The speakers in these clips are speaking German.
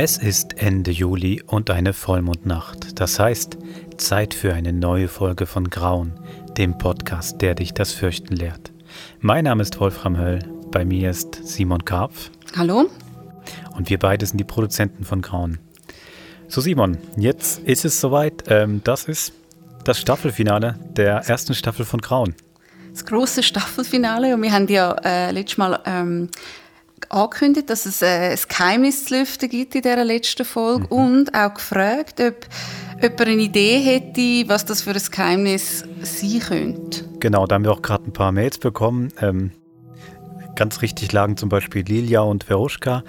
Es ist Ende Juli und eine Vollmondnacht. Das heißt, Zeit für eine neue Folge von Grauen, dem Podcast, der dich das Fürchten lehrt. Mein Name ist Wolfram Höll, bei mir ist Simon Karpf. Hallo. Und wir beide sind die Produzenten von Grauen. So Simon, jetzt ist es soweit. Ähm, das ist das Staffelfinale der ersten Staffel von Grauen. Das große Staffelfinale und wir haben ja äh, letztes Mal ähm, angekündigt, dass es äh, ein Geheimnis zu lüften gibt in dieser letzten Folge mhm. und auch gefragt, ob jemand eine Idee hätte, was das für ein Geheimnis sein könnte. Genau, da haben wir auch gerade ein paar Mails bekommen. Ähm, ganz richtig lagen zum Beispiel Lilia und Veruschka.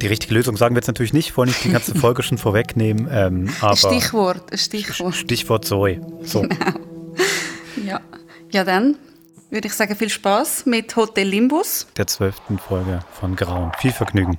Die richtige Lösung sagen wir jetzt natürlich nicht, wollen nicht die ganze Folge schon vorwegnehmen. Ähm, Stichwort, Stichwort. Stichwort Zoe. So. Genau. Ja. ja, dann würde ich sagen, viel Spaß mit Hotel Limbus. Der zwölften Folge von Grauen. Viel Vergnügen.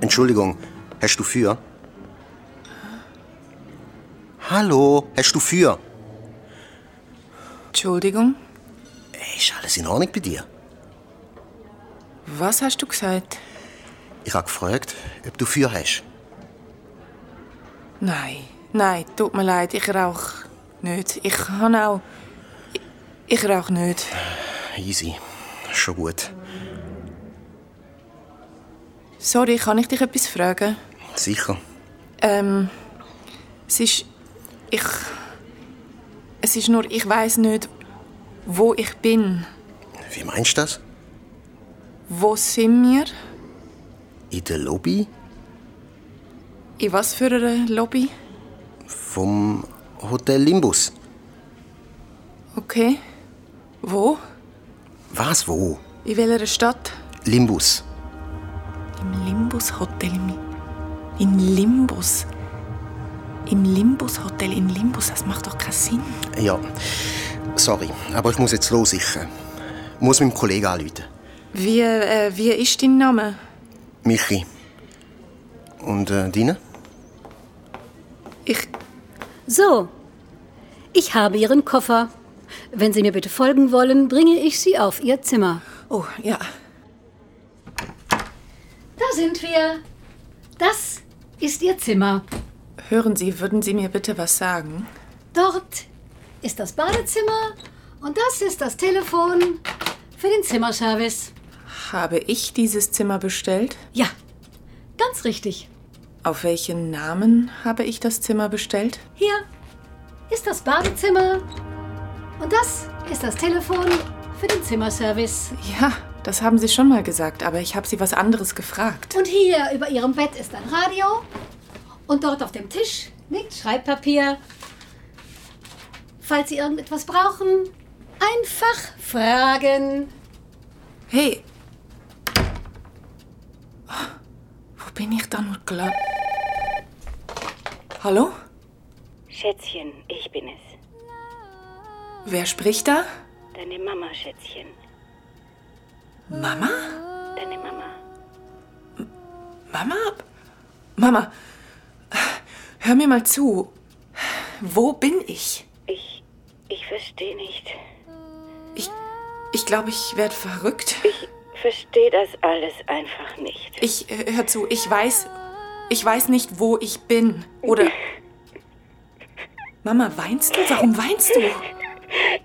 Entschuldigung, hast du für? Hallo, hast du für? Entschuldigung, Ist alles in Ordnung bei dir? was hast du gesagt? Ich habe gefragt, ob du für hast. Nein, nein, tut mir leid, ich rauch nicht. Ich kann auch. Ich, ich rauch nicht. Easy, schon gut. Sorry, kann ich dich etwas fragen? Sicher. Ähm, es ist. Ich. Es ist nur, ich weiß nicht, wo ich bin. Wie meinst du das? Wo sind wir? In der Lobby In was für einer Lobby? vom Hotel Limbus. Okay. Wo? Was, wo? In welcher Stadt? Limbus. Im Limbus Hotel. im- In Limbus. Im Limbus Hotel in Limbus, das macht doch keinen Sinn. Ja, sorry, aber ich muss jetzt los. Ich äh, muss meinem Kollegen anrufen. Wie, äh, wie ist dein Name? Michi. Und äh, deine? Ich. So, ich habe Ihren Koffer. Wenn Sie mir bitte folgen wollen, bringe ich Sie auf Ihr Zimmer. Oh, ja. Da sind wir. Das ist Ihr Zimmer. Hören Sie, würden Sie mir bitte was sagen? Dort ist das Badezimmer und das ist das Telefon für den Zimmerservice. Habe ich dieses Zimmer bestellt? Ja, ganz richtig. Auf welchen Namen habe ich das Zimmer bestellt? Hier ist das Badezimmer und das ist das Telefon für den Zimmerservice. Ja, das haben Sie schon mal gesagt, aber ich habe Sie was anderes gefragt. Und hier über Ihrem Bett ist ein Radio. Und dort auf dem Tisch liegt Schreibpapier. Falls Sie irgendetwas brauchen, einfach fragen. Hey! Wo bin ich da nur klar? Hallo? Schätzchen, ich bin es. Wer spricht da? Deine Mama, Schätzchen. Mama? Deine Mama. Mama? Mama, hör mir mal zu. Wo bin ich? Ich. Ich verstehe nicht. Ich, ich glaube, ich werde verrückt. Ich verstehe das alles einfach nicht. Ich, äh, hör zu, ich weiß, ich weiß nicht, wo ich bin. Oder... Mama, weinst du? Warum weinst du?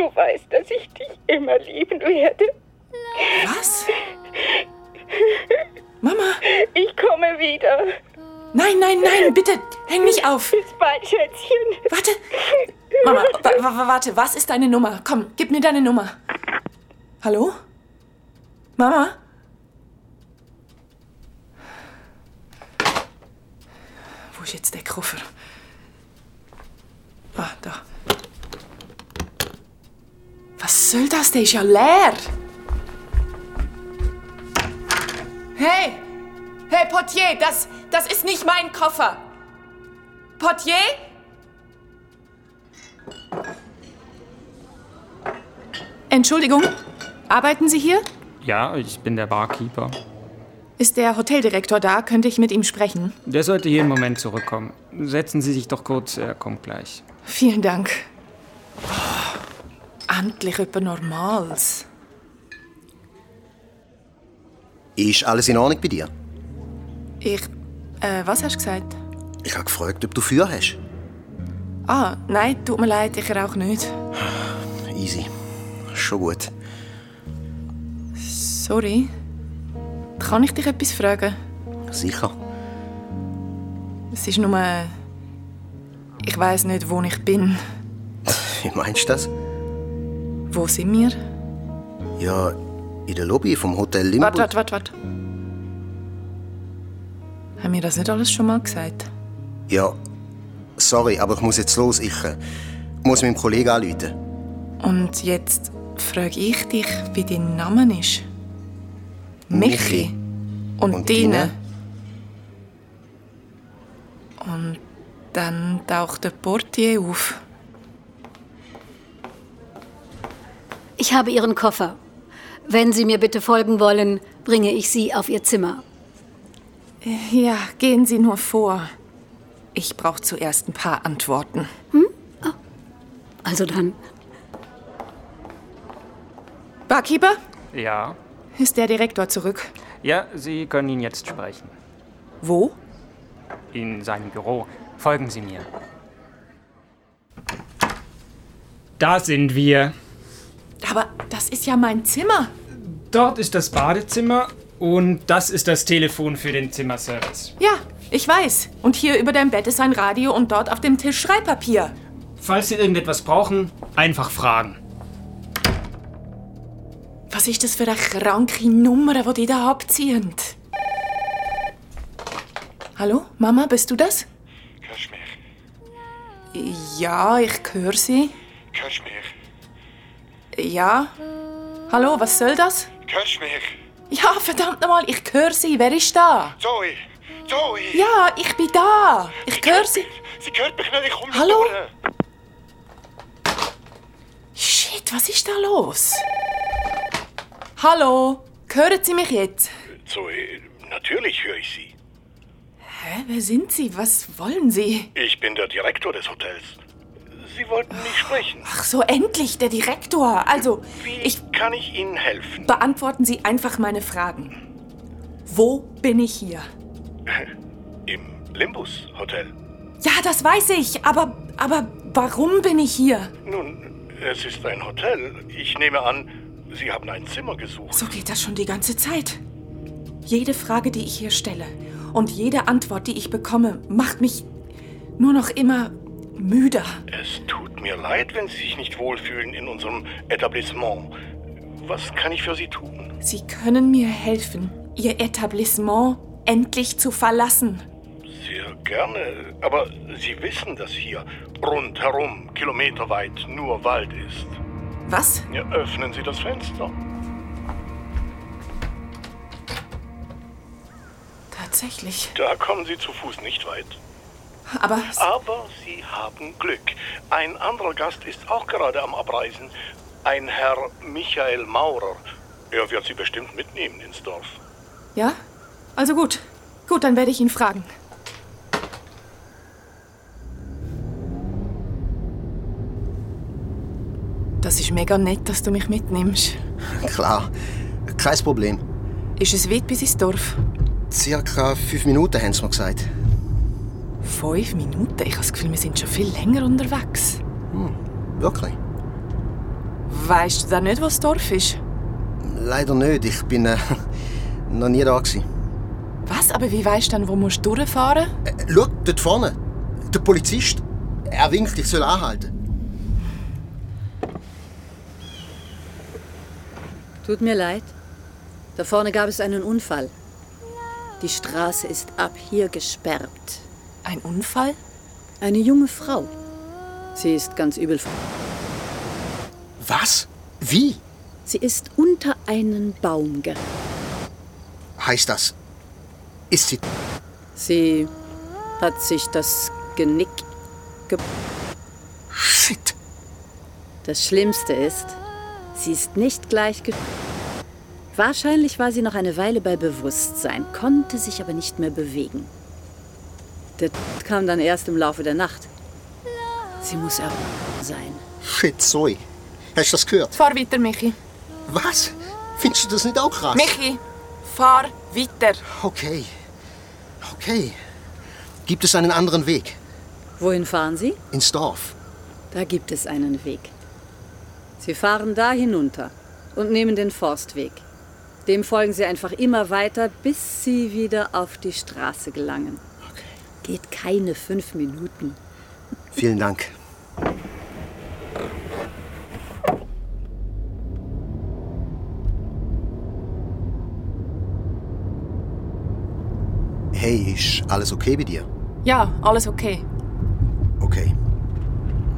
Du. Weißt, dass ich dich immer lieben werde. Was? Mama, Ich komme wieder. nein, nein, nein, bitte, häng nicht auf. Bis bald, Schätzchen. Warte. Mama, wa wa warte, was ist deine Nummer? Komm, gib mir deine Nummer. Hallo? Mama? Wo ist jetzt der Koffer? Ah, da. Was soll das? Der ist ja leer. Hey! Hey, Portier, das, das ist nicht mein Koffer. Portier? Entschuldigung, arbeiten Sie hier? Ja, ich bin der Barkeeper. Ist der Hoteldirektor da? Könnte ich mit ihm sprechen? Der sollte jeden Moment zurückkommen. Setzen Sie sich doch kurz, er kommt gleich. Vielen Dank. Endlich etwas Normales. Ist alles in Ordnung bei dir? Ich. Äh, was hast du gesagt? Ich habe gefragt, ob du Feuer hast. Ah, nein, tut mir leid, ich rauche nicht. Easy. Schon gut. Sorry. Kann ich dich etwas fragen? Sicher. Es ist nur. Ich weiß nicht, wo ich bin. Wie meinst du das? Wo sind wir? Ja, in der Lobby vom Hotel Limbo. Warte, warte, warte, warte. Haben wir das nicht alles schon mal gesagt? Ja, sorry, aber ich muss jetzt los. Ich äh, muss meinem Kollegen anrufen. Und jetzt frage ich dich, wie dein Name ist. Michi. Und, Und deine? deine? Und dann taucht der Portier auf. Ich habe Ihren Koffer. Wenn Sie mir bitte folgen wollen, bringe ich Sie auf Ihr Zimmer. Ja, gehen Sie nur vor. Ich brauche zuerst ein paar Antworten. Also dann. Barkeeper, Ja? ist der Direktor zurück? Ja, Sie können ihn jetzt sprechen. Wo? In seinem Büro. Folgen Sie mir. Da sind wir. Aber das ist ja mein Zimmer. Dort ist das Badezimmer und das ist das Telefon für den Zimmerservice. Ja, ich weiß. Und hier über deinem Bett ist ein Radio und dort auf dem Tisch Schreibpapier. Falls Sie irgendetwas brauchen, einfach fragen. Was ist das für eine kranke Nummer, die die da abziehen? Hallo, Mama, bist du das? Hörst mich? Ja, ich höre sie. Hörst mich? Ja. Hallo, was soll das? Hörst mich? Ja, verdammt nochmal, ich höre sie. Wer ist da? Zoe! Zoe! Ja, ich bin da. Ich höre sie. Sie hört mich nicht, ich komme Hallo? durch. Shit, was ist da los? Hallo, hören Sie mich jetzt? Zoe, natürlich höre ich Sie. Hä, wer sind Sie? Was wollen Sie? Ich bin der Direktor des Hotels. Sie wollten mich sprechen. Ach so, endlich, der Direktor. Also, Wie ich kann ich Ihnen helfen? beantworten Sie einfach meine Fragen. Wo bin ich hier? Im Limbus Hotel. Ja, das weiß ich, aber aber warum bin ich hier? Nun, es ist ein Hotel. Ich nehme an, Sie haben ein Zimmer gesucht. So geht das schon die ganze Zeit. Jede Frage, die ich hier stelle und jede Antwort, die ich bekomme, macht mich nur noch immer müder. Es tut mir leid, wenn Sie sich nicht wohlfühlen in unserem Etablissement. Was kann ich für Sie tun? Sie können mir helfen, Ihr Etablissement endlich zu verlassen. Sehr gerne. Aber Sie wissen, dass hier rundherum, kilometerweit, nur Wald ist. Was? Ja, öffnen Sie das Fenster. Tatsächlich. Da kommen Sie zu Fuß nicht weit. Aber Aber Sie haben Glück. Ein anderer Gast ist auch gerade am Abreisen. Ein Herr Michael Maurer. Er wird Sie bestimmt mitnehmen ins Dorf. ja? Also gut. Gut, dann werde ich ihn fragen. Das ist mega nett, dass du mich mitnimmst. Klar, kein Problem. Ist es weit bis ins Dorf? Circa fünf Minuten haben sie mir gesagt. Fünf Minuten? Ich habe das Gefühl, wir sind schon viel länger unterwegs. Wirklich? Weißt du da nicht, wo das Dorf ist? Leider nicht. Ich bin äh, noch nie da. Gewesen. Was? Aber wie weißt du dann, wo musst du durchfahren? Äh, schau, dort vorne. Der Polizist. Er winkt, ich soll anhalten. Tut mir leid. Da vorne gab es einen Unfall. Die Straße ist ab hier gesperrt. Ein Unfall? Eine junge Frau. Sie ist ganz übel. Was? Wie? Sie ist unter einen Baum geraten. Heißt das? Ist sie. Sie hat sich das Genick ge... Shit. Das Schlimmste ist, Sie ist nicht gleich ge Wahrscheinlich war sie noch eine Weile bei Bewusstsein, konnte sich aber nicht mehr bewegen. Der kam dann erst im Laufe der Nacht. Sie muss er sein. Shit, Zoe. Hast du das gehört? Fahr weiter, Michi. Was? Findest du das nicht auch krass? Michi, fahr weiter. Okay. Okay. Gibt es einen anderen Weg? Wohin fahren Sie? Ins Dorf. Da gibt es einen Weg. Sie fahren da hinunter und nehmen den Forstweg. Dem folgen Sie einfach immer weiter, bis Sie wieder auf die Straße gelangen. Geht keine fünf Minuten. Vielen Dank. Hey, ist alles okay bei dir? Ja, alles okay. Okay.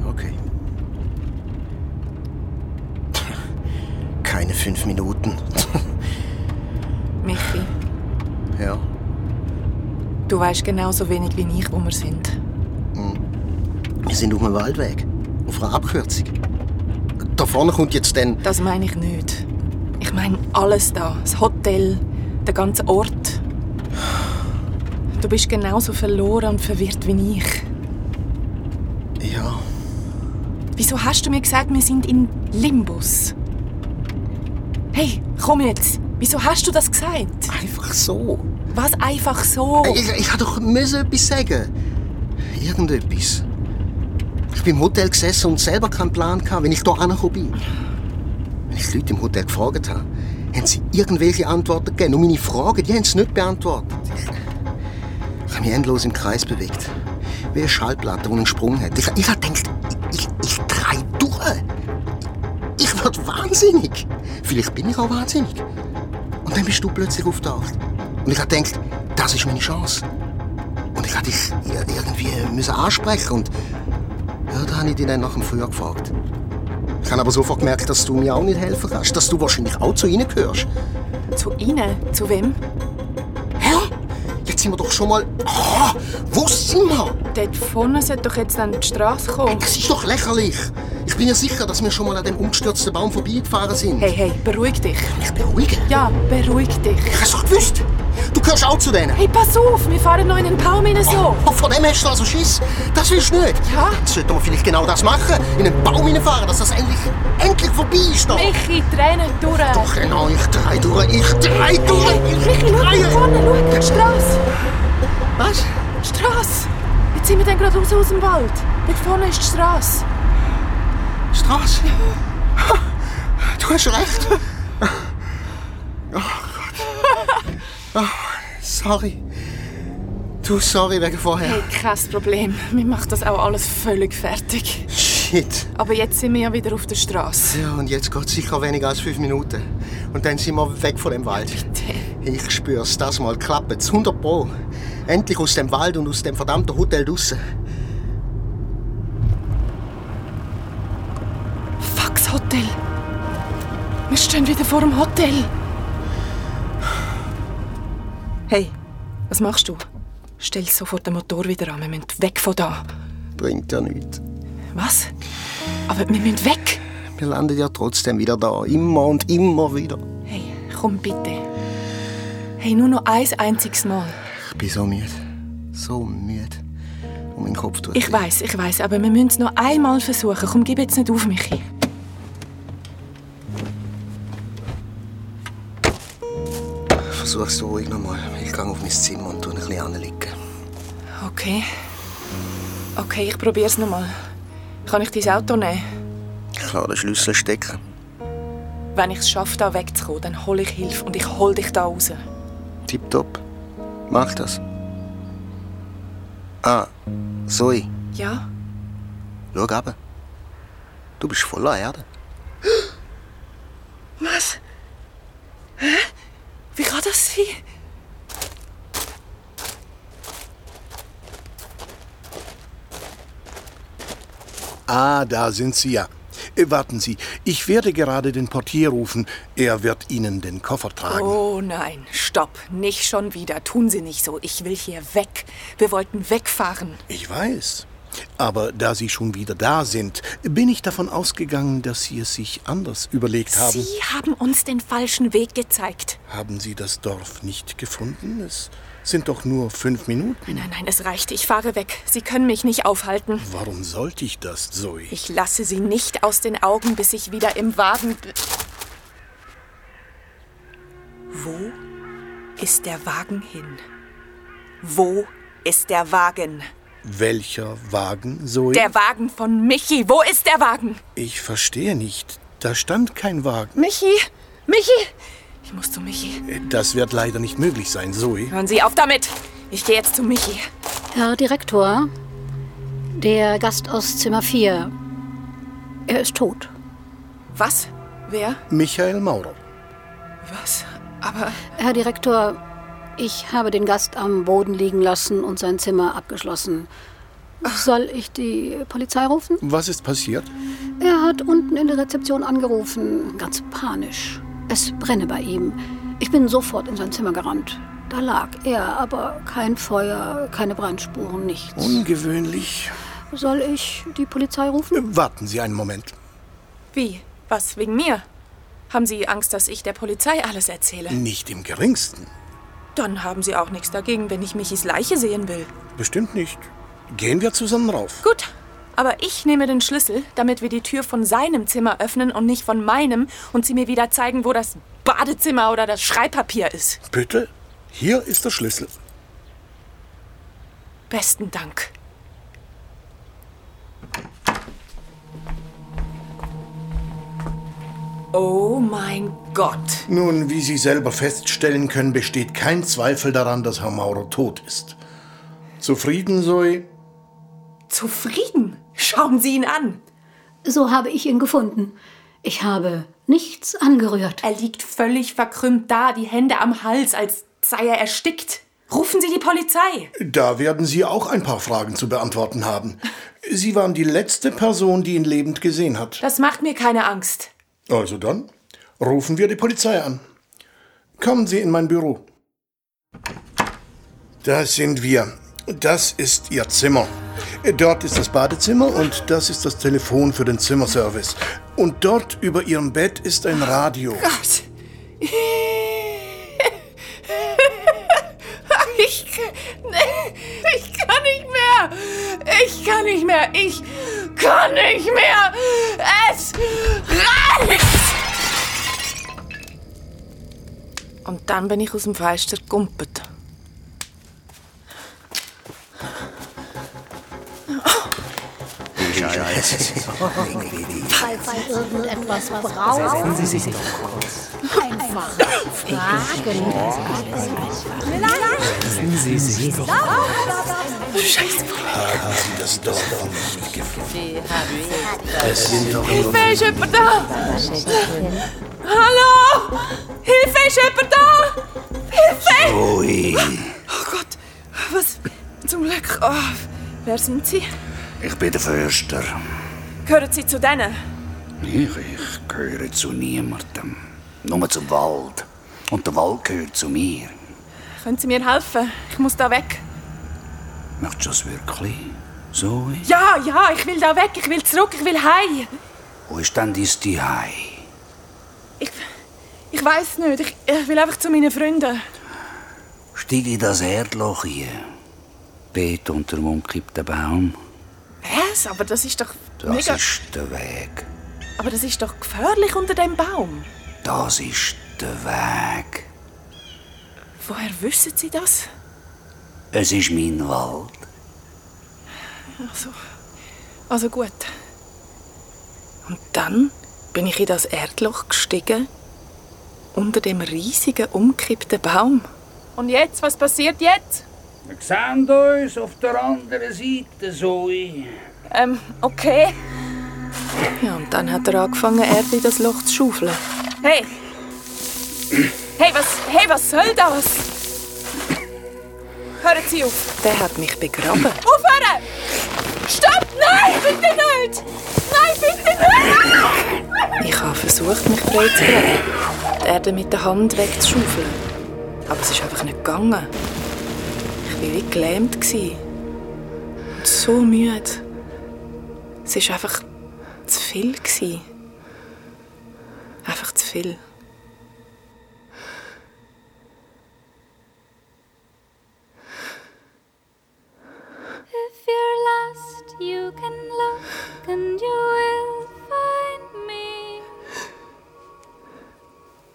Okay. Keine fünf Minuten. Michi, ja. Du weißt genauso wenig wie ich, wo wir sind. Wir sind auf einem Waldweg. Auf einer Abkürzung. Da vorne kommt jetzt dann. Das meine ich nicht. Ich meine alles da. Das Hotel, der ganze Ort. Du bist genauso verloren und verwirrt wie ich. Ja. Wieso hast du mir gesagt, wir sind in Limbus? Hey, komm jetzt. Wieso hast du das gesagt? Einfach so. Was einfach so? Ich, ich, ich doch müssen etwas sagen. Irgendetwas. Ich bin im Hotel gesessen und selber keinen Plan gehabt, wenn ich hier angekommen bin. Wenn ich die Leute im Hotel gefragt habe, haben sie irgendwelche Antworten gegeben. Und meine Fragen, die haben sie nicht beantwortet. Ich, ich habe mich endlos im Kreis bewegt. Wie eine Schallplatte, die einen Sprung hat. Ich, ich habe gedacht, ich, ich, ich drehe durch. Ich werde wahnsinnig. Vielleicht bin ich auch wahnsinnig. Und dann bist du plötzlich auftaucht. Und ich habe gedacht, das ist meine Chance. Und ich habe dich ir- irgendwie müssen ansprechen und ja, da habe ich dich dann nach dem Frühjahr gefragt. Ich habe aber sofort gemerkt, dass du mir auch nicht helfen kannst, dass du wahrscheinlich auch zu ihnen gehörst. Zu ihnen? Zu wem? Hä? Jetzt sind wir doch schon mal... Ah, wo sind wir? Dort vorne sollte doch jetzt dann die Straße kommen. Das ist doch lächerlich. Ich bin ja sicher, dass wir schon mal an dem umgestürzten Baum vorbeigefahren sind. Hey, hey, beruhig dich. Mich beruhigen? Ja, beruhig dich. Ich hab's doch gewusst. Du gehörst auch zu denen. Hey, pass auf, wir fahren noch in den Baum rein so. Oh, von dem hast du also Schiss? Das willst du nicht? Ja. Jetzt sollten wir vielleicht genau das machen. In einen Baum hineinfahren, dass das endlich, endlich vorbei ist. Da. Michi, Tränen durch. Doch genau, ich drei durch, ich drei durch. Hey, ich Michi, schau da vorne, schau, Straße. Was? Straße. Jetzt sind wir dann gerade raus aus dem Wald. Dort vorne ist die Straße. Straße? Du hast recht. Oh Gott. Oh, sorry. Du, sorry wegen vorher. Hey, kein Problem. Mir macht das auch alles völlig fertig. Shit. Aber jetzt sind wir ja wieder auf der Straße. Ja, und jetzt geht sicher weniger als fünf Minuten. Und dann sind wir weg von dem Wald. Ich spür's, das mal klappt's. 100 Pro. Endlich aus dem Wald und aus dem verdammten Hotel draussen. Fuck, das Hotel. Wir stehen wieder vor dem Hotel. Hey, was machst du? Stell sofort den Motor wieder an. Wir müssen weg von da. Bringt ja nichts. Was? Aber wir müssen weg. Wir landen ja trotzdem wieder da. Immer und immer wieder. Hey, komm bitte. Hey, nur noch ein einziges Mal. Ich bin so müde. So müde. Und mein Kopf tut Ich weiß, ich weiß, aber wir müssen es noch einmal versuchen. Komm, gib jetzt nicht auf, Michi. Versuch's du ruhig nochmal. Ich gehe auf mein Zimmer und tu ein bisschen anliegen. Okay. Okay, ich probier's nochmal. Kann ich dein Auto nehmen? Klar, den Schlüssel stecken. Wenn ich es schaffe, da wegzukommen, dann hole ich Hilfe und ich hol dich da raus. Tipptopp. Mach das. Ah, Zoe, Ja? schau runter. Du bist voller Erde. Was? Hä? Wie kann das sein? Ah, da sind Sie ja. Äh, warten Sie, ich werde gerade den Portier rufen. Er wird Ihnen den Koffer tragen. Oh nein, stopp. Nicht schon wieder. Tun Sie nicht so. Ich will hier weg. Wir wollten wegfahren. Ich weiß. Aber da Sie schon wieder da sind, bin ich davon ausgegangen, dass Sie es sich anders überlegt haben. Sie haben uns den falschen Weg gezeigt. Haben Sie das Dorf nicht gefunden? Es sind doch nur fünf Minuten. Nein, nein, es reicht. Ich fahre weg. Sie können mich nicht aufhalten. Warum sollte ich das, Zoe? Ich lasse Sie nicht aus den Augen, bis ich wieder im Wagen bin. Wo ist der Wagen hin? Wo ist der Wagen? Welcher Wagen, Zoe? Der Wagen von Michi. Wo ist der Wagen? Ich verstehe nicht. Da stand kein Wagen. Michi! Michi! Ich muss zu Michi. Das wird leider nicht möglich sein, Zoe. Hören Sie auf damit! Ich gehe jetzt zu Michi. Herr Direktor, der Gast aus Zimmer 4. Er ist tot. Was? Wer? Michael Maurer. Was? Aber. Herr Direktor, ich habe den Gast am Boden liegen lassen und sein Zimmer abgeschlossen. Soll ich die Polizei rufen? Was ist passiert? Er hat unten in der Rezeption angerufen, ganz panisch. Es brenne bei ihm. Ich bin sofort in sein Zimmer gerannt. Da lag er, aber kein Feuer, keine Brandspuren, nichts. Ungewöhnlich. Soll ich die Polizei rufen? Warten Sie einen Moment. Wie? Was? Wegen mir? Haben Sie Angst, dass ich der Polizei alles erzähle? Nicht im geringsten. Dann haben Sie auch nichts dagegen, wenn ich Michis Leiche sehen will. Bestimmt nicht. Gehen wir zusammen rauf. Gut, aber ich nehme den Schlüssel, damit wir die Tür von seinem Zimmer öffnen und nicht von meinem und Sie mir wieder zeigen, wo das Badezimmer oder das Schreibpapier ist. Bitte? Hier ist der Schlüssel. Besten Dank. Oh mein Gott. Nun, wie Sie selber feststellen können, besteht kein Zweifel daran, dass Herr Maurer tot ist. Zufrieden, Zoe? Zufrieden? Schauen Sie ihn an. So habe ich ihn gefunden. Ich habe nichts angerührt. Er liegt völlig verkrümmt da, die Hände am Hals, als sei er erstickt. Rufen Sie die Polizei. Da werden Sie auch ein paar Fragen zu beantworten haben. Sie waren die letzte Person, die ihn lebend gesehen hat. Das macht mir keine Angst. Also dann, rufen wir die Polizei an. Kommen Sie in mein Büro. Da sind wir. Das ist Ihr Zimmer. Dort ist das Badezimmer und das ist das Telefon für den Zimmerservice. Und dort über Ihrem Bett ist ein Radio. Gott. Ich, ich kann nicht mehr. Ich kann nicht mehr. Ich kann nicht mehr. Es reicht. Und dann bin ich aus dem Fenster gegumpelt. Falls Sie irgendetwas brauchen, Sie sich doch kurz. einfach fragen. Lassen Sie sich doch Scheiße. Haben Sie das Dorf noch nicht gefunden? Es sind doch nur Hilfe, ist jemand da? Hallo? Hilfe, ist jemand da? Hilfe! Ui, Oh Gott, was? Zum Glück. Oh, wer sind Sie? Ich bin der Förster. Gehören Sie zu denen? Ich, ich gehöre zu niemandem. Nur zum Wald. Und der Wald gehört zu mir. Können Sie mir helfen? Ich muss da weg. Möchtest du das wirklich? Zoe? Ja, ja, ich will da weg. Ich will zurück. Ich will heim. Wo ist denn dein Zuhause? Ich, ich weiß nicht. Ich, ich will einfach zu meinen Freunden. Steig in das Erdloch hier. Bet unter dem umkippten Baum. Was? Aber das ist doch Das mega... ist der Weg. Aber das ist doch gefährlich unter dem Baum. Das ist der Weg. Woher wissen Sie das? Es ist mein Wald. Also, also gut. Und dann bin ich in das Erdloch gestiegen, unter dem riesigen, umkippten Baum. Und jetzt? Was passiert jetzt? Wir sehen uns auf der anderen Seite, Zoe. Ähm, okay. Ja, und dann hat er angefangen, Erde in das Loch zu schaufeln. Hey! Hey, was, hey, was soll das? Hören Sie auf! Der hat mich begraben. Aufhören! Stopp! Nein, bitte nicht! Nein, bitte nicht! Ich habe versucht, mich frei zu kriegen, die Erde mit der Hand wegzuschaufeln. Aber es ist einfach nicht gegangen. War wie gelähmt. gewesen. Und so müde. Es war einfach zu viel. Gewesen. Einfach zu viel.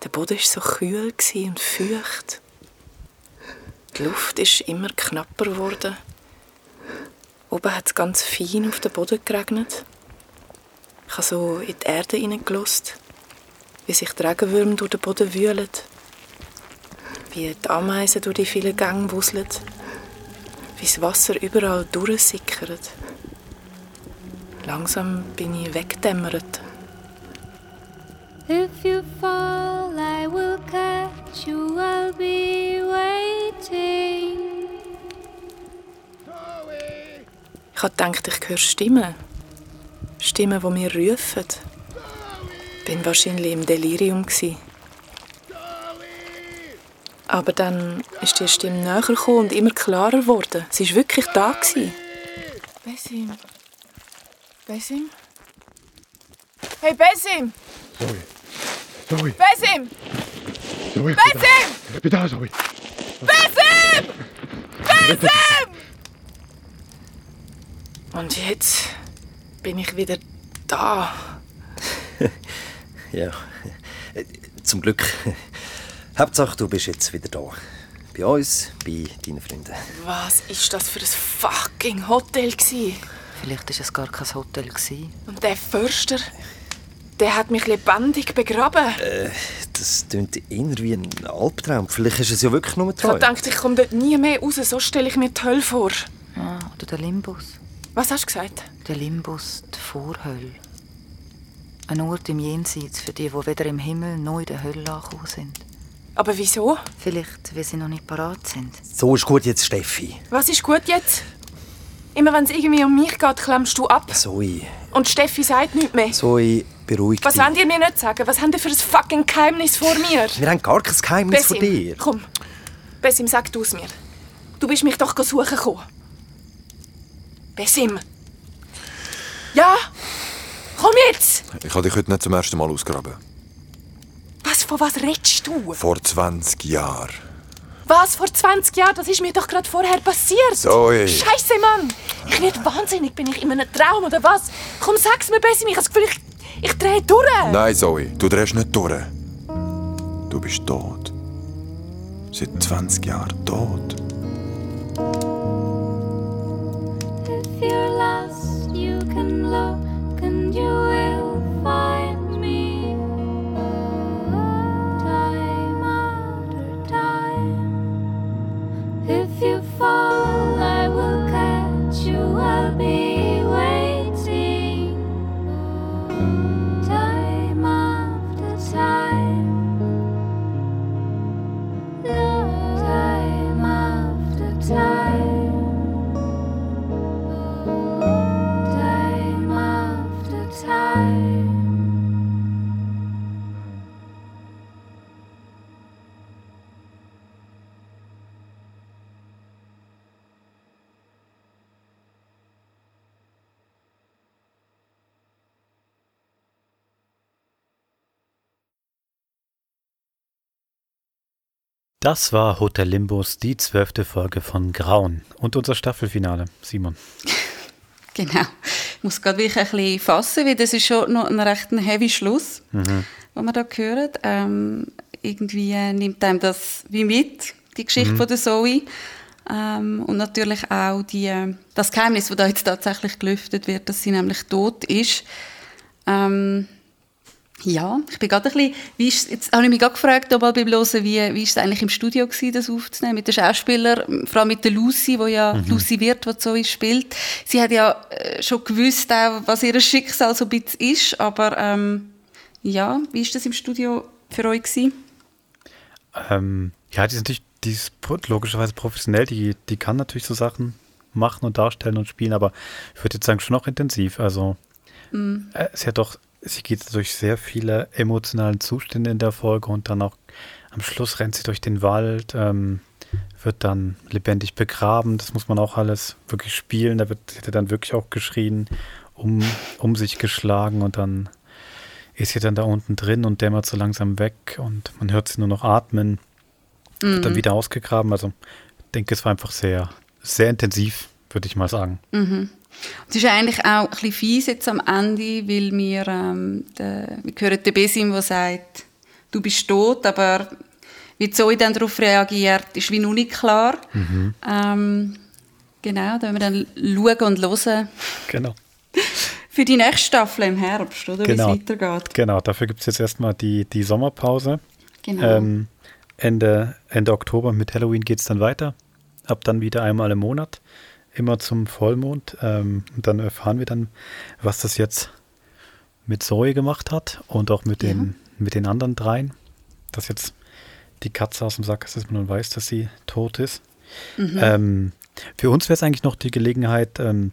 Der Boden war so kühl und feucht. Die Luft ist immer knapper geworden. Oben hat es ganz fein auf den Boden geregnet. Ich habe so in die Erde hineingelost, wie sich die Regenwürmer durch den Boden wühlen, wie die Ameisen durch die vielen Gänge wuseln, wie das Wasser überall durchsickert. Langsam bin ich weggedämmert. If you fall, I will catch you. I'll be. Ich habe gedacht, ich höre Stimmen. Stimmen, die mir rufen. Ich war wahrscheinlich im Delirium. Aber dann ist die Stimme näher gekommen und immer klarer geworden. Sie war wirklich da. Besim. Besim? Hey, Besim! Zoe. Zoe. Besim! Zoe. Besim! Ich bin da, Zoe. Besim! Besim! Und jetzt bin ich wieder da. Ja. Zum Glück. Hauptsache, du bist jetzt wieder da. Bei uns, bei deinen Freunden. Was ist das für ein fucking Hotel gsi? Vielleicht war es gar kein Hotel. Gewesen. Und der Förster, der hat mich lebendig begraben. Äh, das klingt eher wie ein Albtraum. Vielleicht ist es ja wirklich nur ein Ich habe Traum. gedacht, ich komme dort nie mehr raus. So stelle ich mir die Hölle vor. Ah, oder der Limbus. Was hast du gesagt? Der Limbus, die Vorhölle. Ein Ort im Jenseits für die, die weder im Himmel noch in der Hölle angekommen sind. Aber wieso? Vielleicht, weil sie noch nicht parat sind. So ist gut jetzt, Steffi. Was ist gut jetzt? Immer wenn es irgendwie um mich geht, klemmst du ab. Zoe. Und Steffi sagt nichts mehr. Zoe, beruhig Was dich. wollt ihr mir nicht sagen? Was habt ihr für ein fucking Geheimnis vor mir? Wir haben gar kein Geheimnis von Besim, dir. komm. Besim, sag du es mir. Du bist mich doch suchen gekommen. Besim. Ja? Komm jetzt! Ich habe dich heute nicht zum ersten Mal ausgraben. Was, von was redest du? Vor 20 Jahren. Was, vor 20 Jahren? Das ist mir doch gerade vorher passiert. Zoe. Scheiße, Mann! Ich werde wahnsinnig. Bin ich in einem Traum oder was? Komm, sag's mir, Besim. Ich habe das Gefühl, ich, ich drehe durch. Nein, Zoe, du drehst nicht durch. Du bist tot. Seit 20 Jahren tot. If you're lost, you can look and you will Das war Hotel Limbus, die zwölfte Folge von Grauen und unser Staffelfinale. Simon. Genau. Ich muss gerade wirklich ein bisschen fassen, weil das ist schon noch ein recht heavy Schluss, Mhm. was wir da hören. Ähm, irgendwie nimmt einem das wie mit, die Geschichte Mhm. von der Zoe. Ähm, und natürlich auch die, das Geheimnis, das da jetzt tatsächlich gelüftet wird, dass sie nämlich tot ist. Ähm, ja, ich bin gerade ein bisschen, wie ist, jetzt habe ich mich gerade gefragt, ob beim Hören, wie, wie ist es eigentlich im Studio gewesen, das aufzunehmen, mit den Schauspielern, vor allem mit der Lucy, wo ja Mhm. Lucy wird, die Zoe spielt. Sie hat ja äh, schon gewusst, auch, was ihr Schicksal so ein bisschen ist, aber ähm, ja, wie ist das im Studio für euch gewesen? Ähm, ja, die ist natürlich, die ist logischerweise professionell, die, die kann natürlich so Sachen machen und darstellen und spielen, aber ich würde jetzt sagen, schon noch intensiv. Also, Mhm. äh, sie hat doch, sie geht durch sehr viele emotionale Zustände in der Folge und dann auch am Schluss rennt sie durch den Wald, ähm, wird dann lebendig begraben. Das muss man auch alles wirklich spielen. Da wird, sie hat dann wirklich auch geschrien. um, um sich geschlagen und dann ist sie dann da unten drin und dämmert so langsam weg und man hört sie nur noch atmen. Wird dann Mhm. wieder ausgegraben. Also ich denke, es war einfach sehr, sehr intensiv, würde ich mal sagen. Mhm. Es ist eigentlich auch ein bisschen fies jetzt am Ende, weil wir, ähm, der, wir hören den Besim, der sagt, du bist tot, aber wie Zoe dann darauf reagiert, ist wie noch nicht klar. Mhm. Ähm, genau, da werden wir dann schauen und hören Genau. für die nächste Staffel im Herbst, oder Genau. wie es weitergeht. Genau, dafür gibt es jetzt erstmal die, die Sommerpause. Genau. Ähm, Ende, Ende Oktober mit Halloween geht es dann weiter. Ab dann wieder einmal im Monat. Immer zum Vollmond. Ähm, und dann erfahren wir dann, was das jetzt mit Zoe gemacht hat und auch mit, den, mit den anderen dreien. Dass jetzt die Katze aus dem Sack ist, dass man nun weiß, dass sie tot ist. Mhm. Ähm, für uns wäre es eigentlich noch die Gelegenheit, ähm,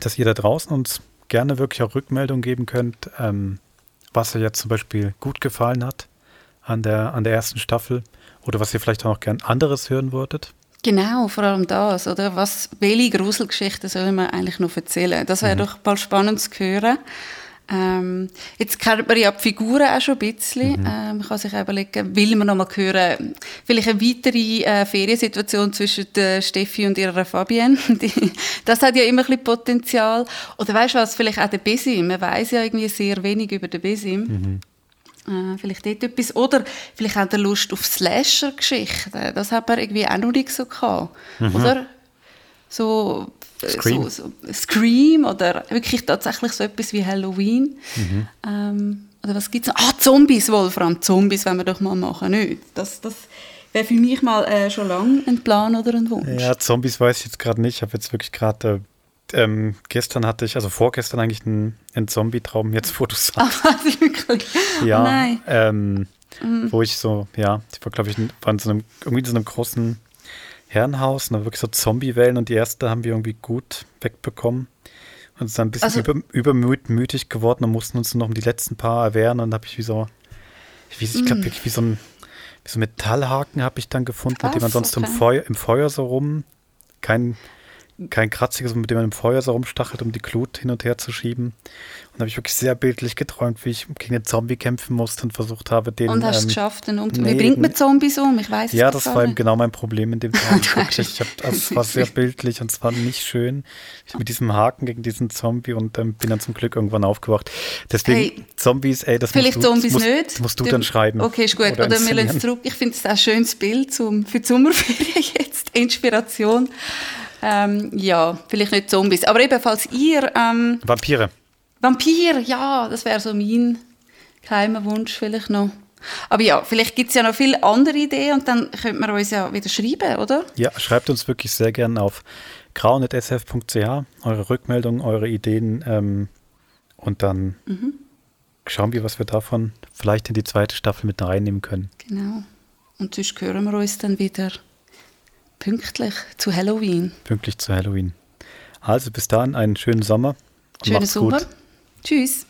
dass ihr da draußen uns gerne wirklich auch Rückmeldung geben könnt, ähm, was euch jetzt zum Beispiel gut gefallen hat an der, an der ersten Staffel oder was ihr vielleicht auch noch gern anderes hören würdet. Genau, vor allem das, oder? Was, welche Gruselgeschichten sollen wir eigentlich noch erzählen? Das wäre Mhm. doch bald spannend zu hören. Ähm, jetzt kennt man ja die Figuren auch schon ein bisschen. Mhm. Ähm, man kann sich auch überlegen, will man noch mal hören, vielleicht eine weitere äh, Feriensituation zwischen der Steffi und ihrer Fabienne. Die, das hat ja immer ein bisschen Potenzial. Oder weißt du was, vielleicht auch der Besim. Man weiß ja irgendwie sehr wenig über den Besim. Äh, vielleicht dort etwas. Oder vielleicht auch der Lust auf Slasher-Geschichten. Das hat man irgendwie auch noch nicht so gehabt. Mhm. Oder? So, äh, Scream. so, so Scream oder wirklich tatsächlich so etwas wie Halloween. Mhm. Ähm, oder was gibt's noch? Ah, Zombies, Wolfram. Zombies wollen wir doch mal machen. Nicht? Das, das wäre für mich mal äh, schon lange ein Plan oder ein Wunsch. Ja, Zombies weiß ich jetzt gerade nicht. Ich habe jetzt wirklich gerade, äh, ähm, gestern hatte ich, also vorgestern eigentlich einen, einen Zombie-Traum, jetzt wo du sagst. Wirklich? Ja, Oh nein. ähm, Mhm. wo ich so, ja, ich war, glaube ich, in- war in so einem, irgendwie in so einem großen Herrenhaus und da wirklich so Zombie-Wellen und die erste haben wir irgendwie gut wegbekommen. Und es ist dann ein bisschen Also- über, übermütig geworden und mussten uns noch um die letzten paar erwehren und dann habe ich wie so, wie, ich glaube Mm. wirklich wie so ein, wie so Metallhaken habe ich dann gefunden, mit dem man sonst im, okay. Feuer, im Feuer so rum, kein, kein kratziges, mit dem man im Feuer so rumstachelt, um die Glut hin und her zu schieben. Und da habe ich wirklich sehr bildlich geträumt, wie ich gegen den Zombie kämpfen musste und versucht habe, den. Und hast es ähm, geschafft, den umzu- nee, Wie bringt man Zombies um? Ich weiß es Ja, das war eben genau mein Problem in dem Traum. Ich hab, also es war sehr bildlich und es war nicht schön. Ich mit diesem Haken gegen diesen Zombie und ähm, bin dann zum Glück irgendwann aufgewacht. Deswegen Hey, Zombies, ey, das Vielleicht musst du, Zombies musst, nicht. Musst du dann schreiben. Okay, ist gut. Oder, wir lassen es zurück. Ich finde es ein schönes Bild zum, für die Sommerferien jetzt. Inspiration. Ähm, ja, vielleicht nicht Zombies. Aber ebenfalls ihr, ähm, Vampire. Vampir, ja, das wäre so mein geheimer Wunsch vielleicht noch. Aber ja, vielleicht gibt es ja noch viele andere Ideen und dann könnte man uns ja wieder schreiben, oder? Ja, schreibt uns wirklich sehr gerne auf grau.sf.ch eure Rückmeldungen, eure Ideen ähm, und dann Mhm. schauen wir, was wir davon vielleicht in die zweite Staffel mit reinnehmen können. Genau. Und sonst hören wir uns dann wieder pünktlich zu Halloween. Pünktlich zu Halloween. Also bis dahin einen schönen Sommer. Schönen Sommer. gut. Tschüss.